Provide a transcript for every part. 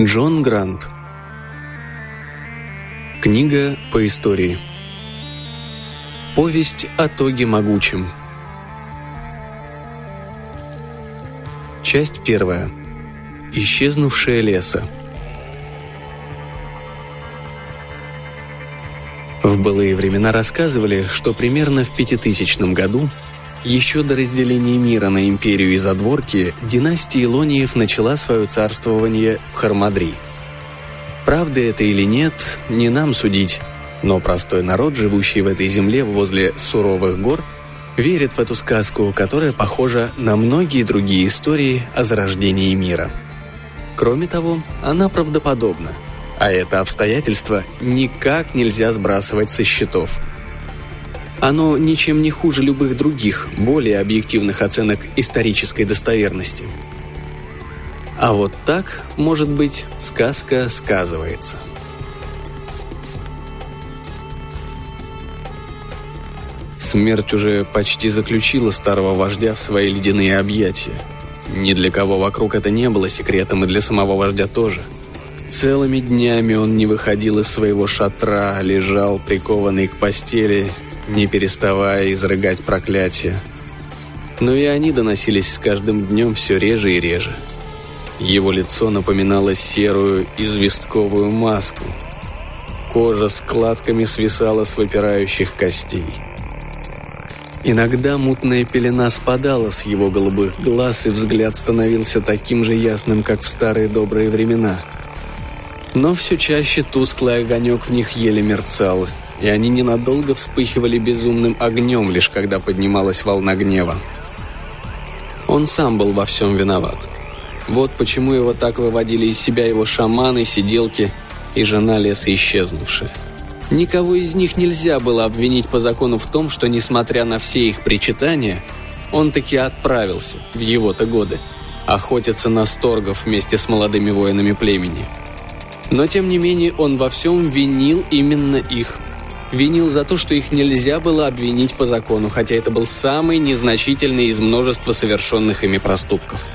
Джон Грант. Книга по истории. Повесть о Тоге Могучем. Часть первая. Исчезнувшее леса. В былые времена рассказывали, что примерно в пятитысячном году еще до разделения мира на империю и задворки династия Илониев начала свое царствование в Хармадри. Правда это или нет, не нам судить, но простой народ, живущий в этой земле возле суровых гор, верит в эту сказку, которая похожа на многие другие истории о зарождении мира. Кроме того, она правдоподобна, а это обстоятельство никак нельзя сбрасывать со счетов – оно ничем не хуже любых других, более объективных оценок исторической достоверности. А вот так, может быть, сказка сказывается. Смерть уже почти заключила старого вождя в свои ледяные объятия. Ни для кого вокруг это не было секретом, и для самого вождя тоже. Целыми днями он не выходил из своего шатра, лежал прикованный к постели не переставая изрыгать проклятия. Но и они доносились с каждым днем все реже и реже. Его лицо напоминало серую известковую маску. Кожа складками свисала с выпирающих костей. Иногда мутная пелена спадала с его голубых глаз, и взгляд становился таким же ясным, как в старые добрые времена. Но все чаще тусклый огонек в них еле мерцал, и они ненадолго вспыхивали безумным огнем, лишь когда поднималась волна гнева. Он сам был во всем виноват. Вот почему его так выводили из себя его шаманы, сиделки и жена леса исчезнувшая. Никого из них нельзя было обвинить по закону в том, что, несмотря на все их причитания, он таки отправился, в его-то годы, охотиться на сторгов вместе с молодыми воинами племени. Но, тем не менее, он во всем винил именно их – винил за то, что их нельзя было обвинить по закону, хотя это был самый незначительный из множества совершенных ими проступков.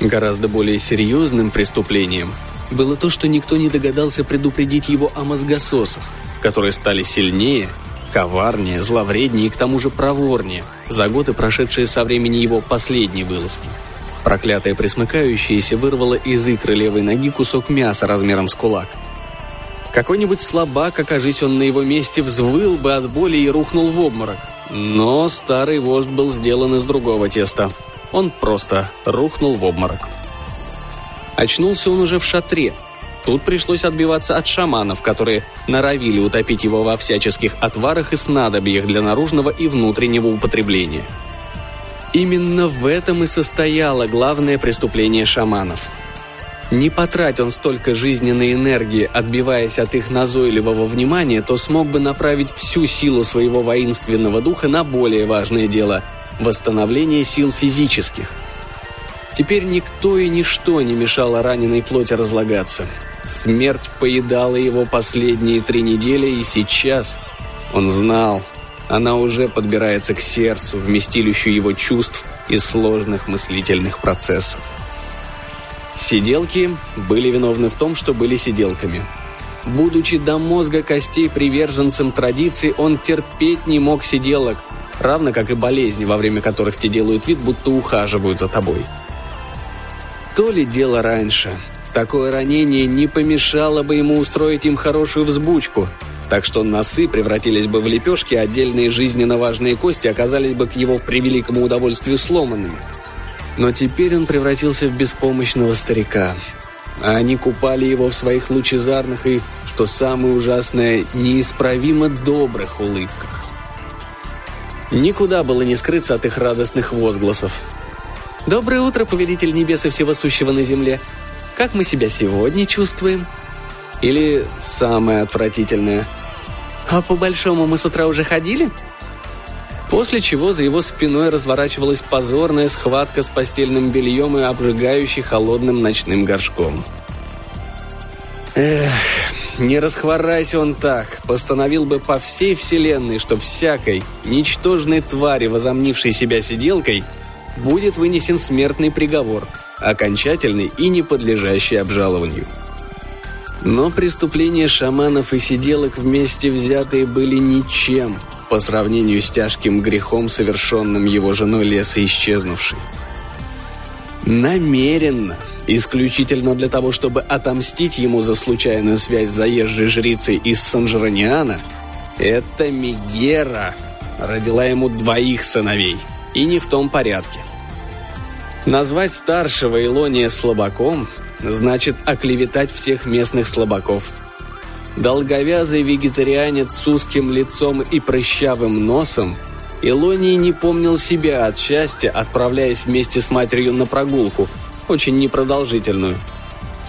Гораздо более серьезным преступлением было то, что никто не догадался предупредить его о мозгососах, которые стали сильнее, коварнее, зловреднее и к тому же проворнее за годы, прошедшие со времени его последней вылазки. Проклятая присмыкающаяся вырвала из икры левой ноги кусок мяса размером с кулак – какой-нибудь слабак, окажись он на его месте, взвыл бы от боли и рухнул в обморок. Но старый вождь был сделан из другого теста. Он просто рухнул в обморок. Очнулся он уже в шатре. Тут пришлось отбиваться от шаманов, которые норовили утопить его во всяческих отварах и снадобьях для наружного и внутреннего употребления. Именно в этом и состояло главное преступление шаманов – не потрать он столько жизненной энергии, отбиваясь от их назойливого внимания, то смог бы направить всю силу своего воинственного духа на более важное дело – восстановление сил физических. Теперь никто и ничто не мешало раненой плоти разлагаться. Смерть поедала его последние три недели, и сейчас он знал, она уже подбирается к сердцу, вместилищу его чувств и сложных мыслительных процессов. Сиделки были виновны в том, что были сиделками. Будучи до мозга костей приверженцем традиций, он терпеть не мог сиделок, равно как и болезни, во время которых те делают вид, будто ухаживают за тобой. То ли дело раньше. Такое ранение не помешало бы ему устроить им хорошую взбучку, так что носы превратились бы в лепешки, а отдельные жизненно важные кости оказались бы к его превеликому удовольствию сломанными – но теперь он превратился в беспомощного старика. А они купали его в своих лучезарных и, что самое ужасное, неисправимо добрых улыбках. Никуда было не скрыться от их радостных возгласов. «Доброе утро, повелитель небес и всего сущего на земле! Как мы себя сегодня чувствуем?» Или самое отвратительное. «А по-большому мы с утра уже ходили?» После чего за его спиной разворачивалась позорная схватка с постельным бельем и обжигающей холодным ночным горшком. Эх, не расхворайся он так, постановил бы по всей вселенной, что всякой ничтожной твари, возомнившей себя сиделкой, будет вынесен смертный приговор, окончательный и не подлежащий обжалованию. Но преступления шаманов и сиделок вместе взятые были ничем по сравнению с тяжким грехом, совершенным его женой леса исчезнувшей. Намеренно, исключительно для того, чтобы отомстить ему за случайную связь с заезжей жрицей из Сан-Жерониана, эта Мегера родила ему двоих сыновей, и не в том порядке. Назвать старшего Илония слабаком значит оклеветать всех местных слабаков. Долговязый вегетарианец с узким лицом и прыщавым носом Илоний не помнил себя от счастья, отправляясь вместе с матерью на прогулку, очень непродолжительную,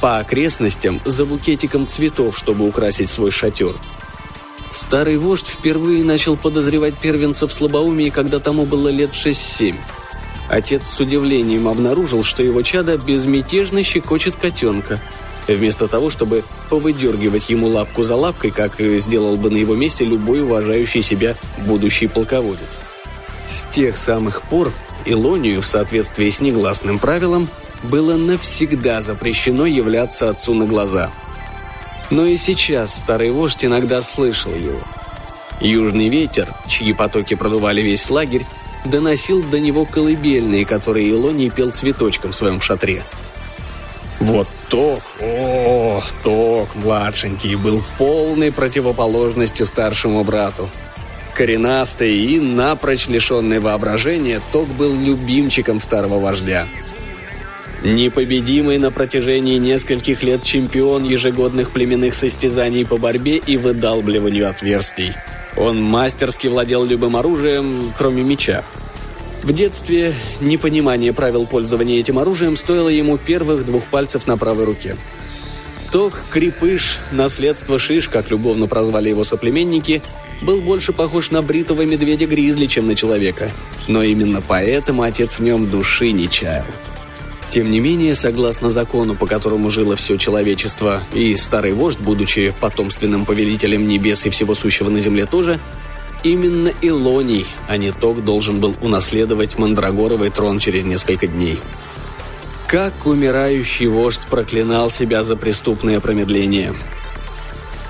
по окрестностям за букетиком цветов, чтобы украсить свой шатер. Старый вождь впервые начал подозревать первенца в слабоумии, когда тому было лет 6-7. Отец с удивлением обнаружил, что его чадо безмятежно щекочет котенка, вместо того, чтобы повыдергивать ему лапку за лапкой, как сделал бы на его месте любой уважающий себя будущий полководец. С тех самых пор Илонию, в соответствии с негласным правилом, было навсегда запрещено являться отцу на глаза. Но и сейчас старый вождь иногда слышал его. Южный ветер, чьи потоки продували весь лагерь, доносил до него колыбельные, которые Илоний пел цветочком в своем шатре. Вот Ток, о, Ток, младшенький, был полной противоположностью старшему брату. Коренастый и напрочь лишенный воображения, Ток был любимчиком старого вождя. Непобедимый на протяжении нескольких лет чемпион ежегодных племенных состязаний по борьбе и выдалбливанию отверстий – он мастерски владел любым оружием, кроме меча. В детстве непонимание правил пользования этим оружием стоило ему первых двух пальцев на правой руке. Ток, крепыш, наследство шиш, как любовно прозвали его соплеменники, был больше похож на бритого медведя-гризли, чем на человека. Но именно поэтому отец в нем души не чаял. Тем не менее, согласно закону, по которому жило все человечество, и старый вождь, будучи потомственным повелителем небес и всего сущего на земле тоже, именно Илоний, а не Ток, должен был унаследовать Мандрагоровый трон через несколько дней. Как умирающий вождь проклинал себя за преступное промедление.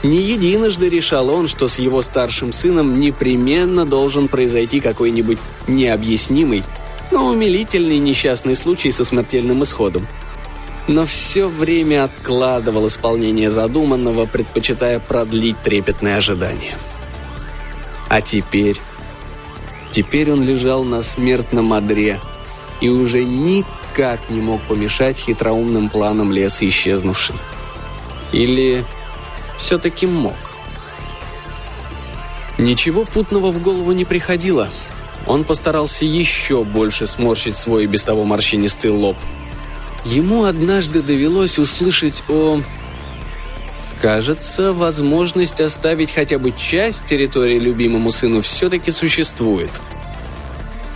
Не единожды решал он, что с его старшим сыном непременно должен произойти какой-нибудь необъяснимый, но умилительный несчастный случай со смертельным исходом. Но все время откладывал исполнение задуманного, предпочитая продлить трепетное ожидание. А теперь... Теперь он лежал на смертном одре и уже никак не мог помешать хитроумным планам леса исчезнувшим. Или все-таки мог? Ничего путного в голову не приходило – он постарался еще больше сморщить свой без того морщинистый лоб. Ему однажды довелось услышать о... Кажется, возможность оставить хотя бы часть территории любимому сыну все-таки существует.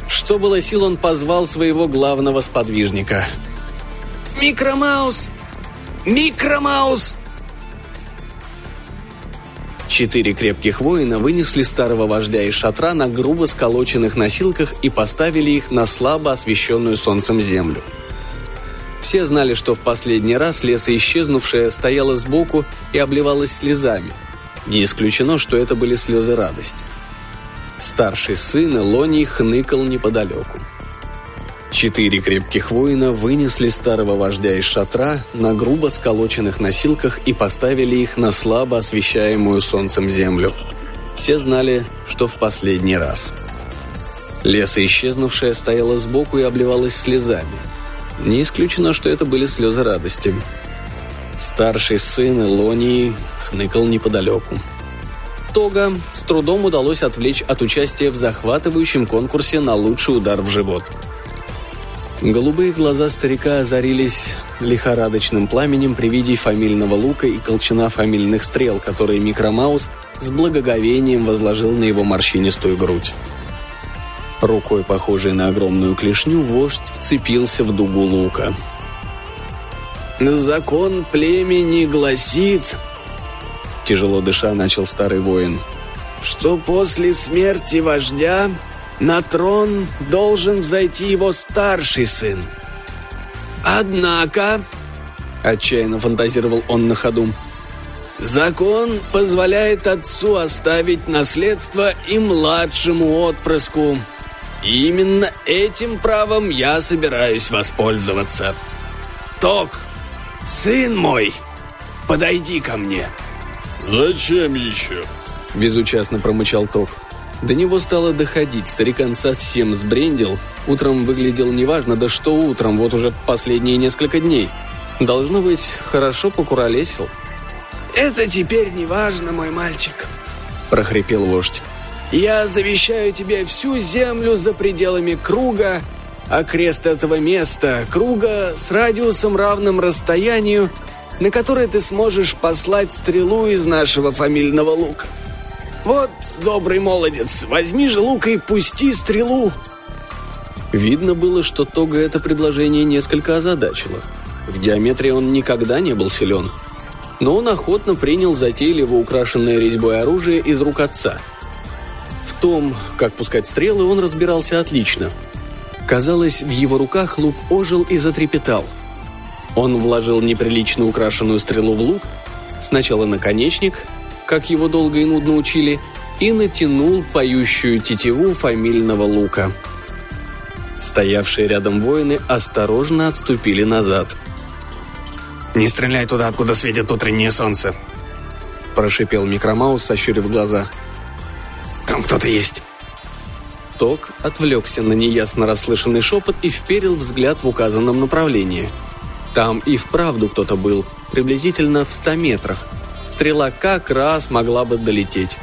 Что было сил, он позвал своего главного сподвижника. «Микромаус! Микромаус!» Четыре крепких воина вынесли старого вождя из шатра на грубо сколоченных носилках и поставили их на слабо освещенную солнцем землю. Все знали, что в последний раз леса исчезнувшая стояла сбоку и обливалась слезами. Не исключено, что это были слезы радости. Старший сын Лоний хныкал неподалеку. Четыре крепких воина вынесли старого вождя из шатра на грубо сколоченных носилках и поставили их на слабо освещаемую солнцем землю. Все знали, что в последний раз. Леса исчезнувшая стояла сбоку и обливалась слезами. Не исключено, что это были слезы радости. Старший сын Элонии хныкал неподалеку. Тога с трудом удалось отвлечь от участия в захватывающем конкурсе на лучший удар в живот – Голубые глаза старика озарились лихорадочным пламенем при виде фамильного лука и колчана фамильных стрел, которые Микромаус с благоговением возложил на его морщинистую грудь. Рукой, похожей на огромную клешню, вождь вцепился в дугу лука. «Закон племени гласит...» Тяжело дыша начал старый воин. «Что после смерти вождя на трон должен зайти его старший сын. Однако, отчаянно фантазировал он на ходу, Закон позволяет отцу оставить наследство и младшему отпрыску. И именно этим правом я собираюсь воспользоваться. Ток, сын мой, подойди ко мне. Зачем еще? Безучастно промычал Ток. До него стало доходить, старикан совсем сбрендил. Утром выглядел неважно, да что утром, вот уже последние несколько дней. Должно быть, хорошо покуролесил. «Это теперь не важно, мой мальчик», – прохрипел вождь. «Я завещаю тебе всю землю за пределами круга, а крест этого места – круга с радиусом равным расстоянию, на которое ты сможешь послать стрелу из нашего фамильного лука. Вот, добрый молодец, возьми же лук и пусти стрелу!» Видно было, что Тога это предложение несколько озадачило. В геометрии он никогда не был силен – но он охотно принял затейливо украшенное резьбой оружие из рук отца. Том, как пускать стрелы, он разбирался отлично. Казалось, в его руках лук ожил и затрепетал. Он вложил неприлично украшенную стрелу в лук, сначала наконечник, как его долго и нудно учили, и натянул поющую тетиву фамильного лука. Стоявшие рядом воины осторожно отступили назад – «Не стреляй туда, откуда светит утреннее солнце!» Прошипел Микромаус, сощурив глаза. «Там кто-то есть!» Ток отвлекся на неясно расслышанный шепот и вперил взгляд в указанном направлении. Там и вправду кто-то был, приблизительно в ста метрах. Стрела как раз могла бы долететь.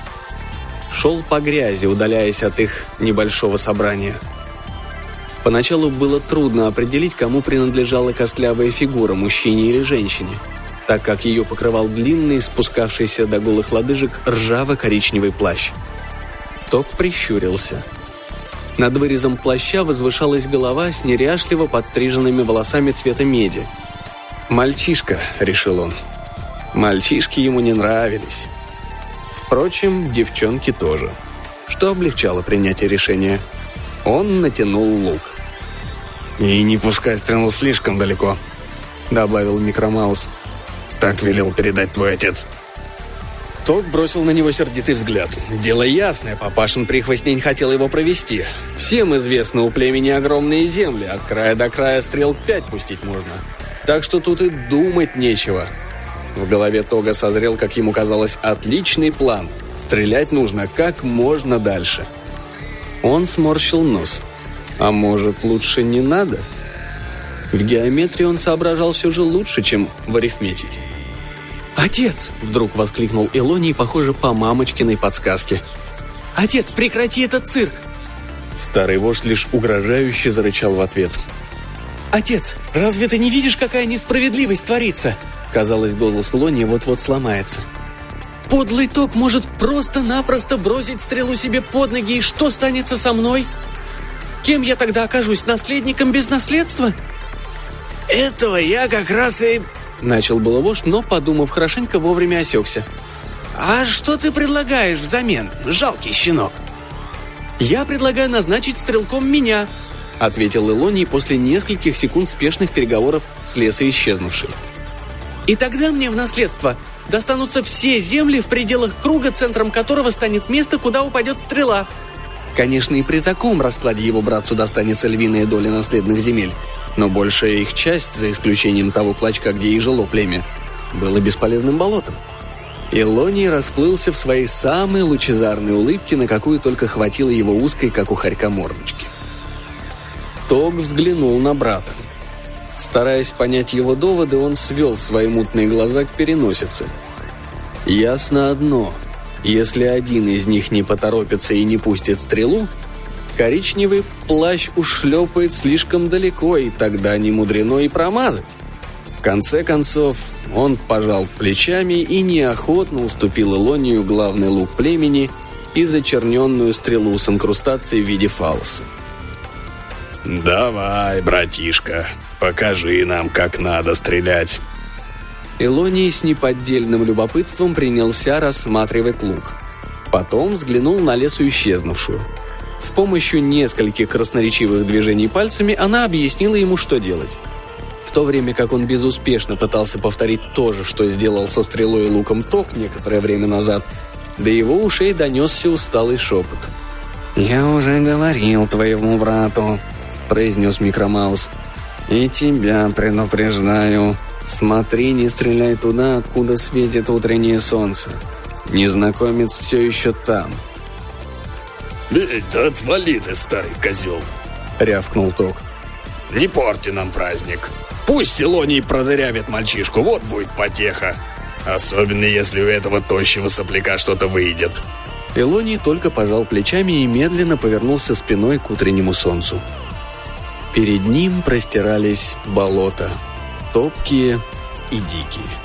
Шел по грязи, удаляясь от их небольшого собрания – Поначалу было трудно определить, кому принадлежала костлявая фигура, мужчине или женщине, так как ее покрывал длинный, спускавшийся до голых лодыжек ржаво-коричневый плащ. Ток прищурился. Над вырезом плаща возвышалась голова с неряшливо подстриженными волосами цвета меди. «Мальчишка», — решил он. Мальчишки ему не нравились. Впрочем, девчонки тоже. Что облегчало принятие решения. Он натянул лук. «И не пускай стрелу слишком далеко», — добавил Микромаус. «Так велел передать твой отец». Тот бросил на него сердитый взгляд. Дело ясное, папашин прихвостнень хотел его провести. Всем известно, у племени огромные земли, от края до края стрел пять пустить можно. Так что тут и думать нечего. В голове Тога созрел, как ему казалось, отличный план. Стрелять нужно как можно дальше. Он сморщил нос. А может, лучше не надо? В геометрии он соображал все же лучше, чем в арифметике. «Отец!» – вдруг воскликнул Илоний, похоже, по мамочкиной подсказке. «Отец, прекрати этот цирк!» Старый вождь лишь угрожающе зарычал в ответ. «Отец, разве ты не видишь, какая несправедливость творится?» Казалось, голос Лони вот-вот сломается. «Подлый ток может просто-напросто бросить стрелу себе под ноги, и что станется со мной?» Кем я тогда окажусь, наследником без наследства?» «Этого я как раз и...» Начал было вождь, но, подумав хорошенько, вовремя осекся. «А что ты предлагаешь взамен, жалкий щенок?» «Я предлагаю назначить стрелком меня», — ответил Илоний после нескольких секунд спешных переговоров с лесо исчезнувшей. «И тогда мне в наследство достанутся все земли в пределах круга, центром которого станет место, куда упадет стрела», Конечно, и при таком раскладе его братцу достанется львиная доля наследных земель. Но большая их часть, за исключением того клочка, где и жило племя, было бесполезным болотом. Илоний расплылся в своей самой лучезарной улыбке, на какую только хватило его узкой, как у хорька, мордочки. Тог взглянул на брата. Стараясь понять его доводы, он свел свои мутные глаза к переносице. Ясно одно — если один из них не поторопится и не пустит стрелу, коричневый плащ ушлепает слишком далеко, и тогда не мудрено и промазать. В конце концов, он пожал плечами и неохотно уступил Илонию главный лук племени и зачерненную стрелу с инкрустацией в виде фалоса. «Давай, братишка, покажи нам, как надо стрелять», Элоний с неподдельным любопытством принялся рассматривать лук. Потом взглянул на лесу исчезнувшую. С помощью нескольких красноречивых движений пальцами она объяснила ему, что делать. В то время как он безуспешно пытался повторить то же, что сделал со стрелой и луком Ток некоторое время назад, до его ушей донесся усталый шепот. «Я уже говорил твоему брату», — произнес Микромаус. «И тебя предупреждаю. Смотри, не стреляй туда, откуда светит утреннее солнце. Незнакомец все еще там». «Эй, да отвали ты, старый козел!» — рявкнул Ток. «Не порти нам праздник. Пусть Илоний продырявит мальчишку, вот будет потеха. Особенно, если у этого тощего сопляка что-то выйдет». Илоний только пожал плечами и медленно повернулся спиной к утреннему солнцу. Перед ним простирались болота, топкие и дикие.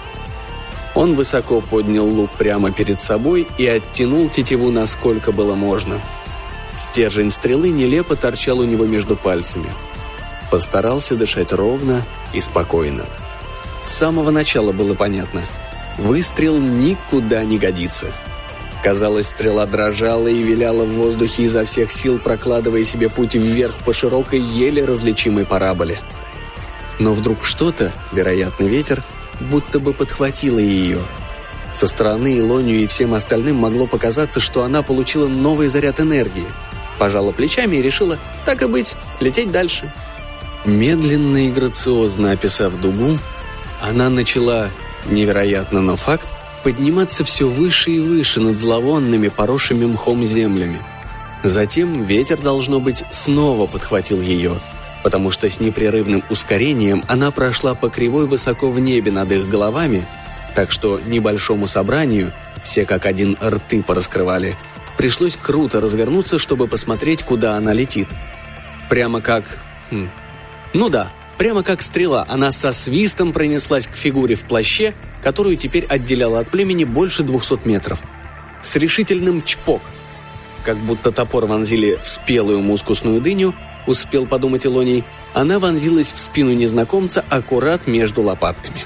Он высоко поднял лук прямо перед собой и оттянул тетиву насколько было можно. Стержень стрелы нелепо торчал у него между пальцами. Постарался дышать ровно и спокойно. С самого начала было понятно. Выстрел никуда не годится. Казалось, стрела дрожала и виляла в воздухе изо всех сил, прокладывая себе путь вверх по широкой, еле различимой параболе. Но вдруг что-то, вероятно ветер, будто бы подхватило ее. Со стороны Илонию и всем остальным могло показаться, что она получила новый заряд энергии. Пожала плечами и решила, так и быть, лететь дальше. Медленно и грациозно описав дугу, она начала, невероятно, но факт, подниматься все выше и выше над зловонными, поросшими мхом землями. Затем ветер, должно быть, снова подхватил ее, потому что с непрерывным ускорением она прошла по кривой высоко в небе над их головами, так что небольшому собранию, все как один рты пораскрывали, пришлось круто развернуться, чтобы посмотреть, куда она летит. Прямо как... Хм, ну да, прямо как стрела, она со свистом пронеслась к фигуре в плаще, которую теперь отделяла от племени больше двухсот метров. С решительным чпок. Как будто топор вонзили в спелую мускусную дыню, успел подумать Илоний, она вонзилась в спину незнакомца аккурат между лопатками.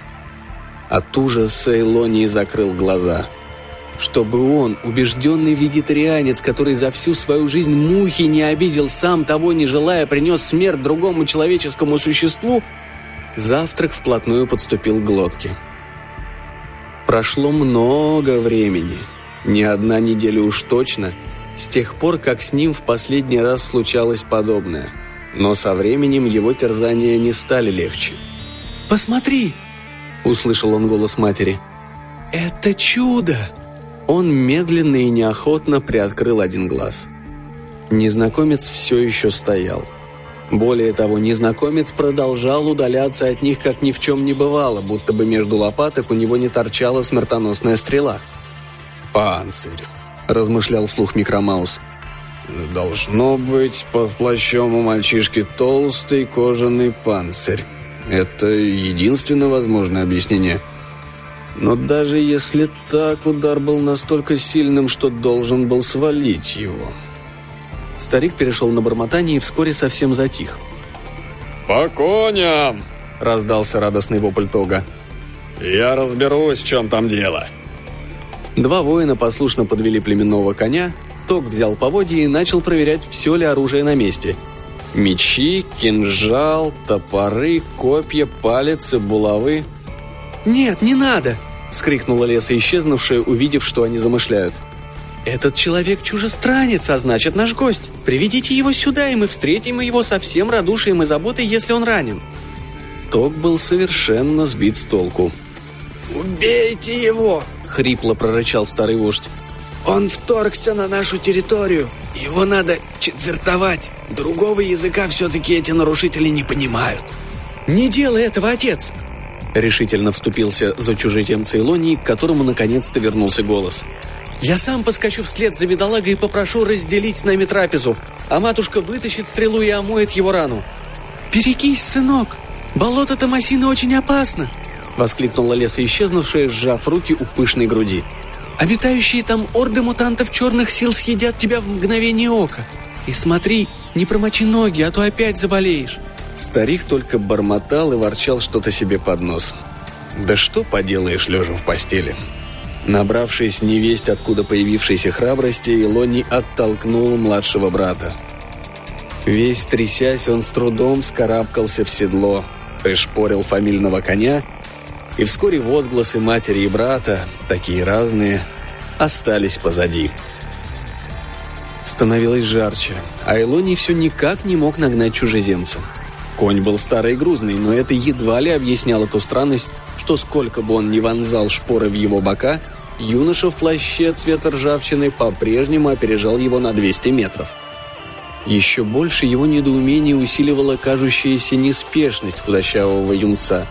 От ужаса Илоний закрыл глаза. Чтобы он, убежденный вегетарианец, который за всю свою жизнь мухи не обидел, сам того не желая, принес смерть другому человеческому существу, завтрак вплотную подступил к глотке. Прошло много времени, не одна неделя уж точно, с тех пор, как с ним в последний раз случалось подобное. Но со временем его терзания не стали легче. «Посмотри!» – услышал он голос матери. «Это чудо!» Он медленно и неохотно приоткрыл один глаз. Незнакомец все еще стоял. Более того, незнакомец продолжал удаляться от них, как ни в чем не бывало, будто бы между лопаток у него не торчала смертоносная стрела. «Панцирь», — размышлял вслух Микромаус. «Должно быть, под плащом у мальчишки толстый кожаный панцирь. Это единственное возможное объяснение». Но даже если так, удар был настолько сильным, что должен был свалить его. Старик перешел на бормотание и вскоре совсем затих. «По коням!» – раздался радостный вопль Тога. «Я разберусь, в чем там дело». Два воина послушно подвели племенного коня, Тог взял поводья и начал проверять, все ли оружие на месте. Мечи, кинжал, топоры, копья, палицы, булавы. «Нет, не надо!» – вскрикнула леса исчезнувшая, увидев, что они замышляют. «Этот человек чужестранец, а значит наш гость. Приведите его сюда, и мы встретим его со всем радушием и заботой, если он ранен». Ток был совершенно сбит с толку. «Убейте его!» — хрипло прорычал старый вождь. «Он вторгся на нашу территорию. Его надо четвертовать. Другого языка все-таки эти нарушители не понимают». «Не делай этого, отец!» Решительно вступился за чужеземца Цейлонии, к которому наконец-то вернулся голос. «Я сам поскочу вслед за бедолагой и попрошу разделить с нами трапезу, а матушка вытащит стрелу и омоет его рану». «Берегись, сынок! Болото Томасина очень опасно!» — воскликнула леса исчезнувшая, сжав руки у пышной груди. «Обитающие там орды мутантов черных сил съедят тебя в мгновение ока. И смотри, не промочи ноги, а то опять заболеешь». Старик только бормотал и ворчал что-то себе под нос. «Да что поделаешь, лежа в постели?» Набравшись невесть, откуда появившейся храбрости, Илони оттолкнул младшего брата. Весь трясясь, он с трудом скарабкался в седло. пришпорил фамильного коня, и вскоре возгласы матери и брата, такие разные, остались позади. Становилось жарче, а Илоний все никак не мог нагнать чужеземца. Конь был старый и грузный, но это едва ли объясняло ту странность, что сколько бы он ни вонзал шпоры в его бока, юноша в плаще цвета ржавчины по-прежнему опережал его на 200 метров. Еще больше его недоумение усиливала кажущаяся неспешность худощавого юнца.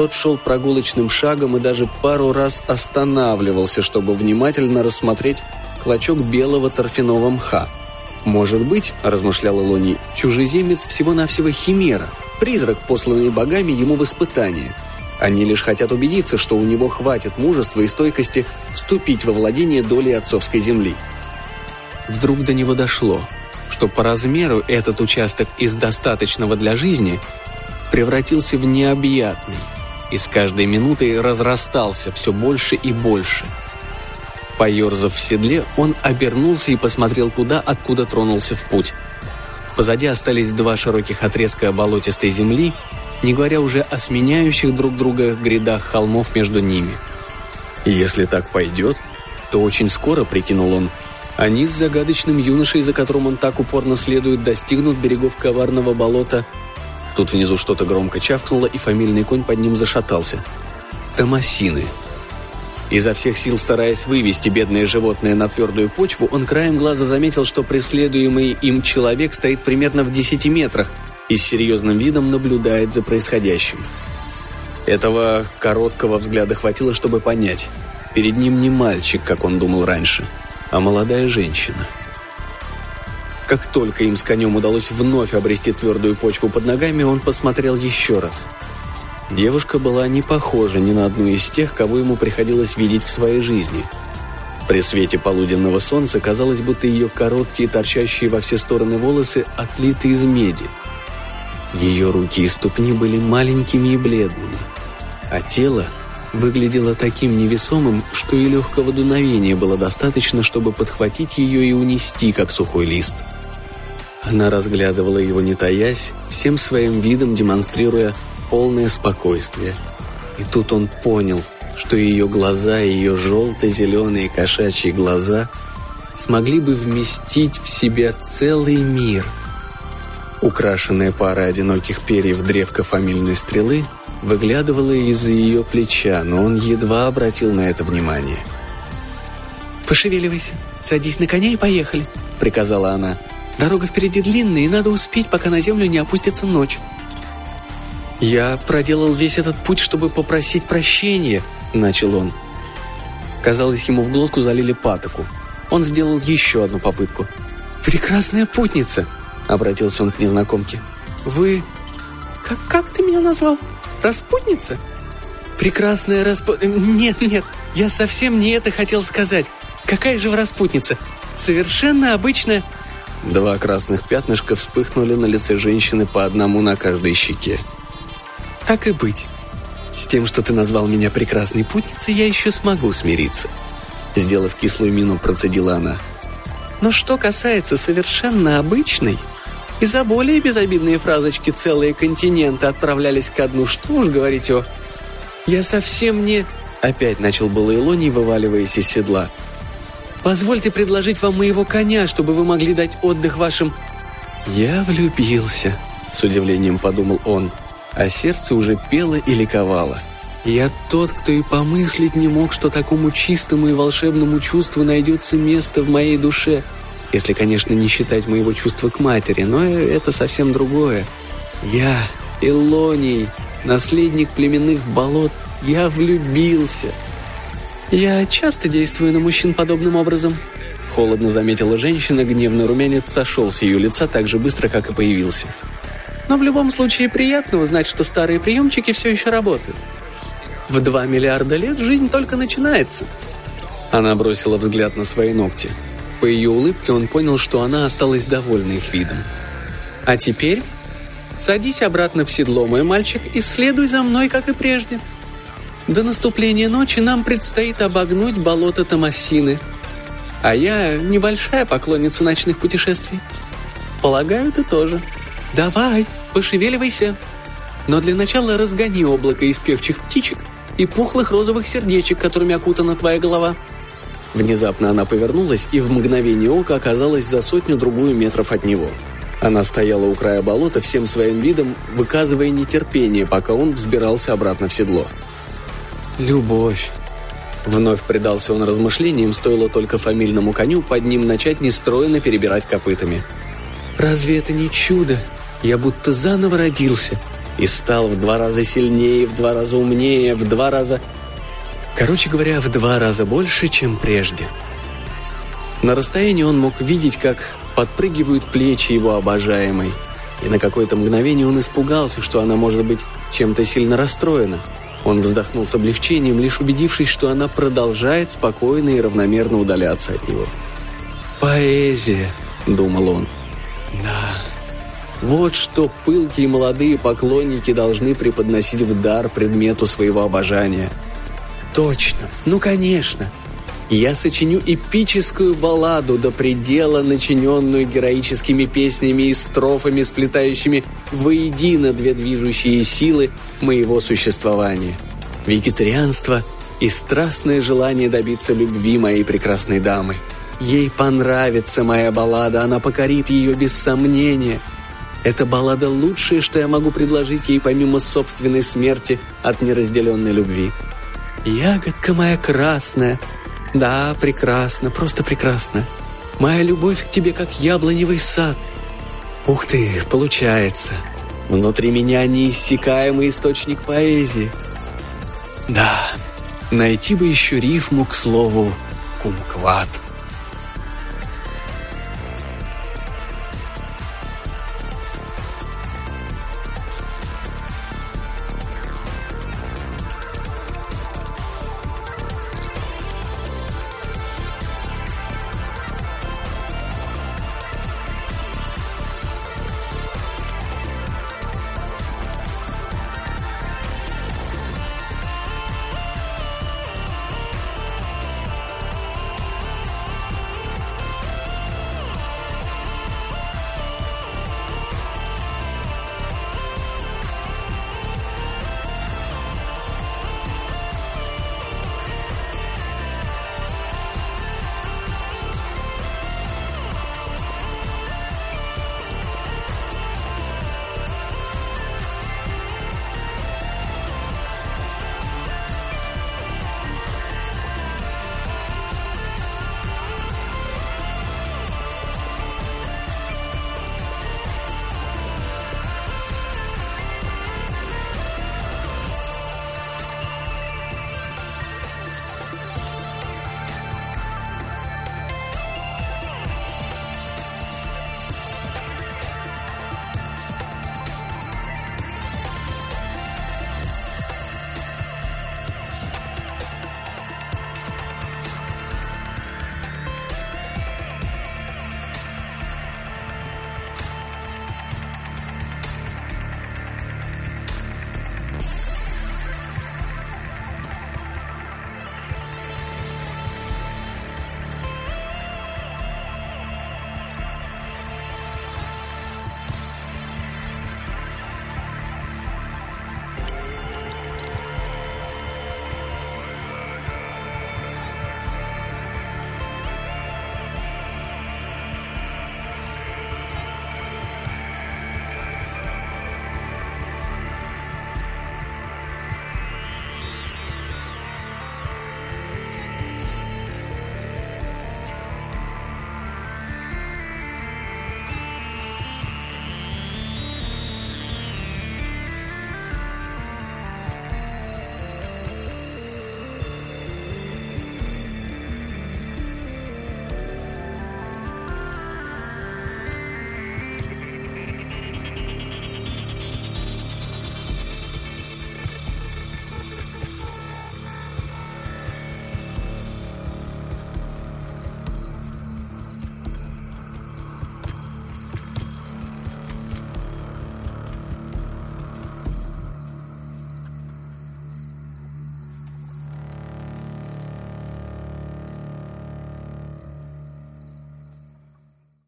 Тот шел прогулочным шагом и даже пару раз останавливался, чтобы внимательно рассмотреть клочок белого торфяного мха. «Может быть, — размышлял Илоний, — чужеземец всего-навсего химера, призрак, посланный богами ему в испытание. Они лишь хотят убедиться, что у него хватит мужества и стойкости вступить во владение долей отцовской земли». Вдруг до него дошло, что по размеру этот участок из достаточного для жизни превратился в необъятный и с каждой минутой разрастался все больше и больше – Поерзав в седле, он обернулся и посмотрел туда, откуда тронулся в путь. Позади остались два широких отрезка болотистой земли, не говоря уже о сменяющих друг друга грядах холмов между ними. если так пойдет, то очень скоро, прикинул он, они с загадочным юношей, за которым он так упорно следует, достигнут берегов коварного болота. Тут внизу что-то громко чавкнуло, и фамильный конь под ним зашатался. Томасины, Изо всех сил стараясь вывести бедное животное на твердую почву, он краем глаза заметил, что преследуемый им человек стоит примерно в 10 метрах и с серьезным видом наблюдает за происходящим. Этого короткого взгляда хватило, чтобы понять. Перед ним не мальчик, как он думал раньше, а молодая женщина. Как только им с конем удалось вновь обрести твердую почву под ногами, он посмотрел еще раз – Девушка была не похожа ни на одну из тех, кого ему приходилось видеть в своей жизни. При свете полуденного солнца казалось, будто ее короткие, торчащие во все стороны волосы отлиты из меди. Ее руки и ступни были маленькими и бледными, а тело выглядело таким невесомым, что и легкого дуновения было достаточно, чтобы подхватить ее и унести, как сухой лист. Она разглядывала его не таясь, всем своим видом демонстрируя полное спокойствие. И тут он понял, что ее глаза, ее желто-зеленые кошачьи глаза смогли бы вместить в себя целый мир. Украшенная пара одиноких перьев древка фамильной стрелы выглядывала из-за ее плеча, но он едва обратил на это внимание. «Пошевеливайся, садись на коня и поехали», — приказала она. «Дорога впереди длинная, и надо успеть, пока на землю не опустится ночь». «Я проделал весь этот путь, чтобы попросить прощения», — начал он. Казалось, ему в глотку залили патоку. Он сделал еще одну попытку. «Прекрасная путница», — обратился он к незнакомке. «Вы... Как, как ты меня назвал? Распутница?» «Прекрасная распу... Нет, нет, я совсем не это хотел сказать. Какая же вы распутница? Совершенно обычная...» Два красных пятнышка вспыхнули на лице женщины по одному на каждой щеке. Так и быть. С тем, что ты назвал меня прекрасной путницей, я еще смогу смириться. Сделав кислую мину, процедила она. Но что касается совершенно обычной, и за более безобидные фразочки целые континенты отправлялись ко дну, что уж говорить о... Я совсем не... Опять начал было Илоний, вываливаясь из седла. «Позвольте предложить вам моего коня, чтобы вы могли дать отдых вашим...» «Я влюбился», — с удивлением подумал он а сердце уже пело и ликовало. Я тот, кто и помыслить не мог, что такому чистому и волшебному чувству найдется место в моей душе, если, конечно, не считать моего чувства к матери, но это совсем другое. Я, Илоний, наследник племенных болот, я влюбился. Я часто действую на мужчин подобным образом, Холодно заметила женщина, гневный румянец сошел с ее лица так же быстро, как и появился. Но в любом случае приятно узнать, что старые приемчики все еще работают. В два миллиарда лет жизнь только начинается. Она бросила взгляд на свои ногти. По ее улыбке он понял, что она осталась довольна их видом. «А теперь садись обратно в седло, мой мальчик, и следуй за мной, как и прежде. До наступления ночи нам предстоит обогнуть болото Томасины. А я небольшая поклонница ночных путешествий. Полагаю, ты тоже. Давай!» Пошевеливайся!» Но для начала разгони облако из певчих птичек и пухлых розовых сердечек, которыми окутана твоя голова». Внезапно она повернулась и в мгновение ока оказалась за сотню-другую метров от него. Она стояла у края болота всем своим видом, выказывая нетерпение, пока он взбирался обратно в седло. «Любовь», Вновь предался он размышлениям, стоило только фамильному коню под ним начать нестройно перебирать копытами. «Разве это не чудо? Я будто заново родился и стал в два раза сильнее, в два раза умнее, в два раза... Короче говоря, в два раза больше, чем прежде». На расстоянии он мог видеть, как подпрыгивают плечи его обожаемой, и на какое-то мгновение он испугался, что она может быть чем-то сильно расстроена – он вздохнул с облегчением, лишь убедившись, что она продолжает спокойно и равномерно удаляться от него. «Поэзия», — думал он. «Да, вот что пылкие молодые поклонники должны преподносить в дар предмету своего обожания». «Точно, ну конечно», я сочиню эпическую балладу до предела, начиненную героическими песнями и строфами, сплетающими воедино две движущие силы моего существования. Вегетарианство и страстное желание добиться любви моей прекрасной дамы. Ей понравится моя баллада, она покорит ее без сомнения. Эта баллада лучшее, что я могу предложить ей помимо собственной смерти от неразделенной любви. Ягодка моя красная, да, прекрасно, просто прекрасно. Моя любовь к тебе как яблоневый сад. Ух ты, получается. Внутри меня неиссякаемый источник поэзии. Да, найти бы еще рифму к слову «кумкват».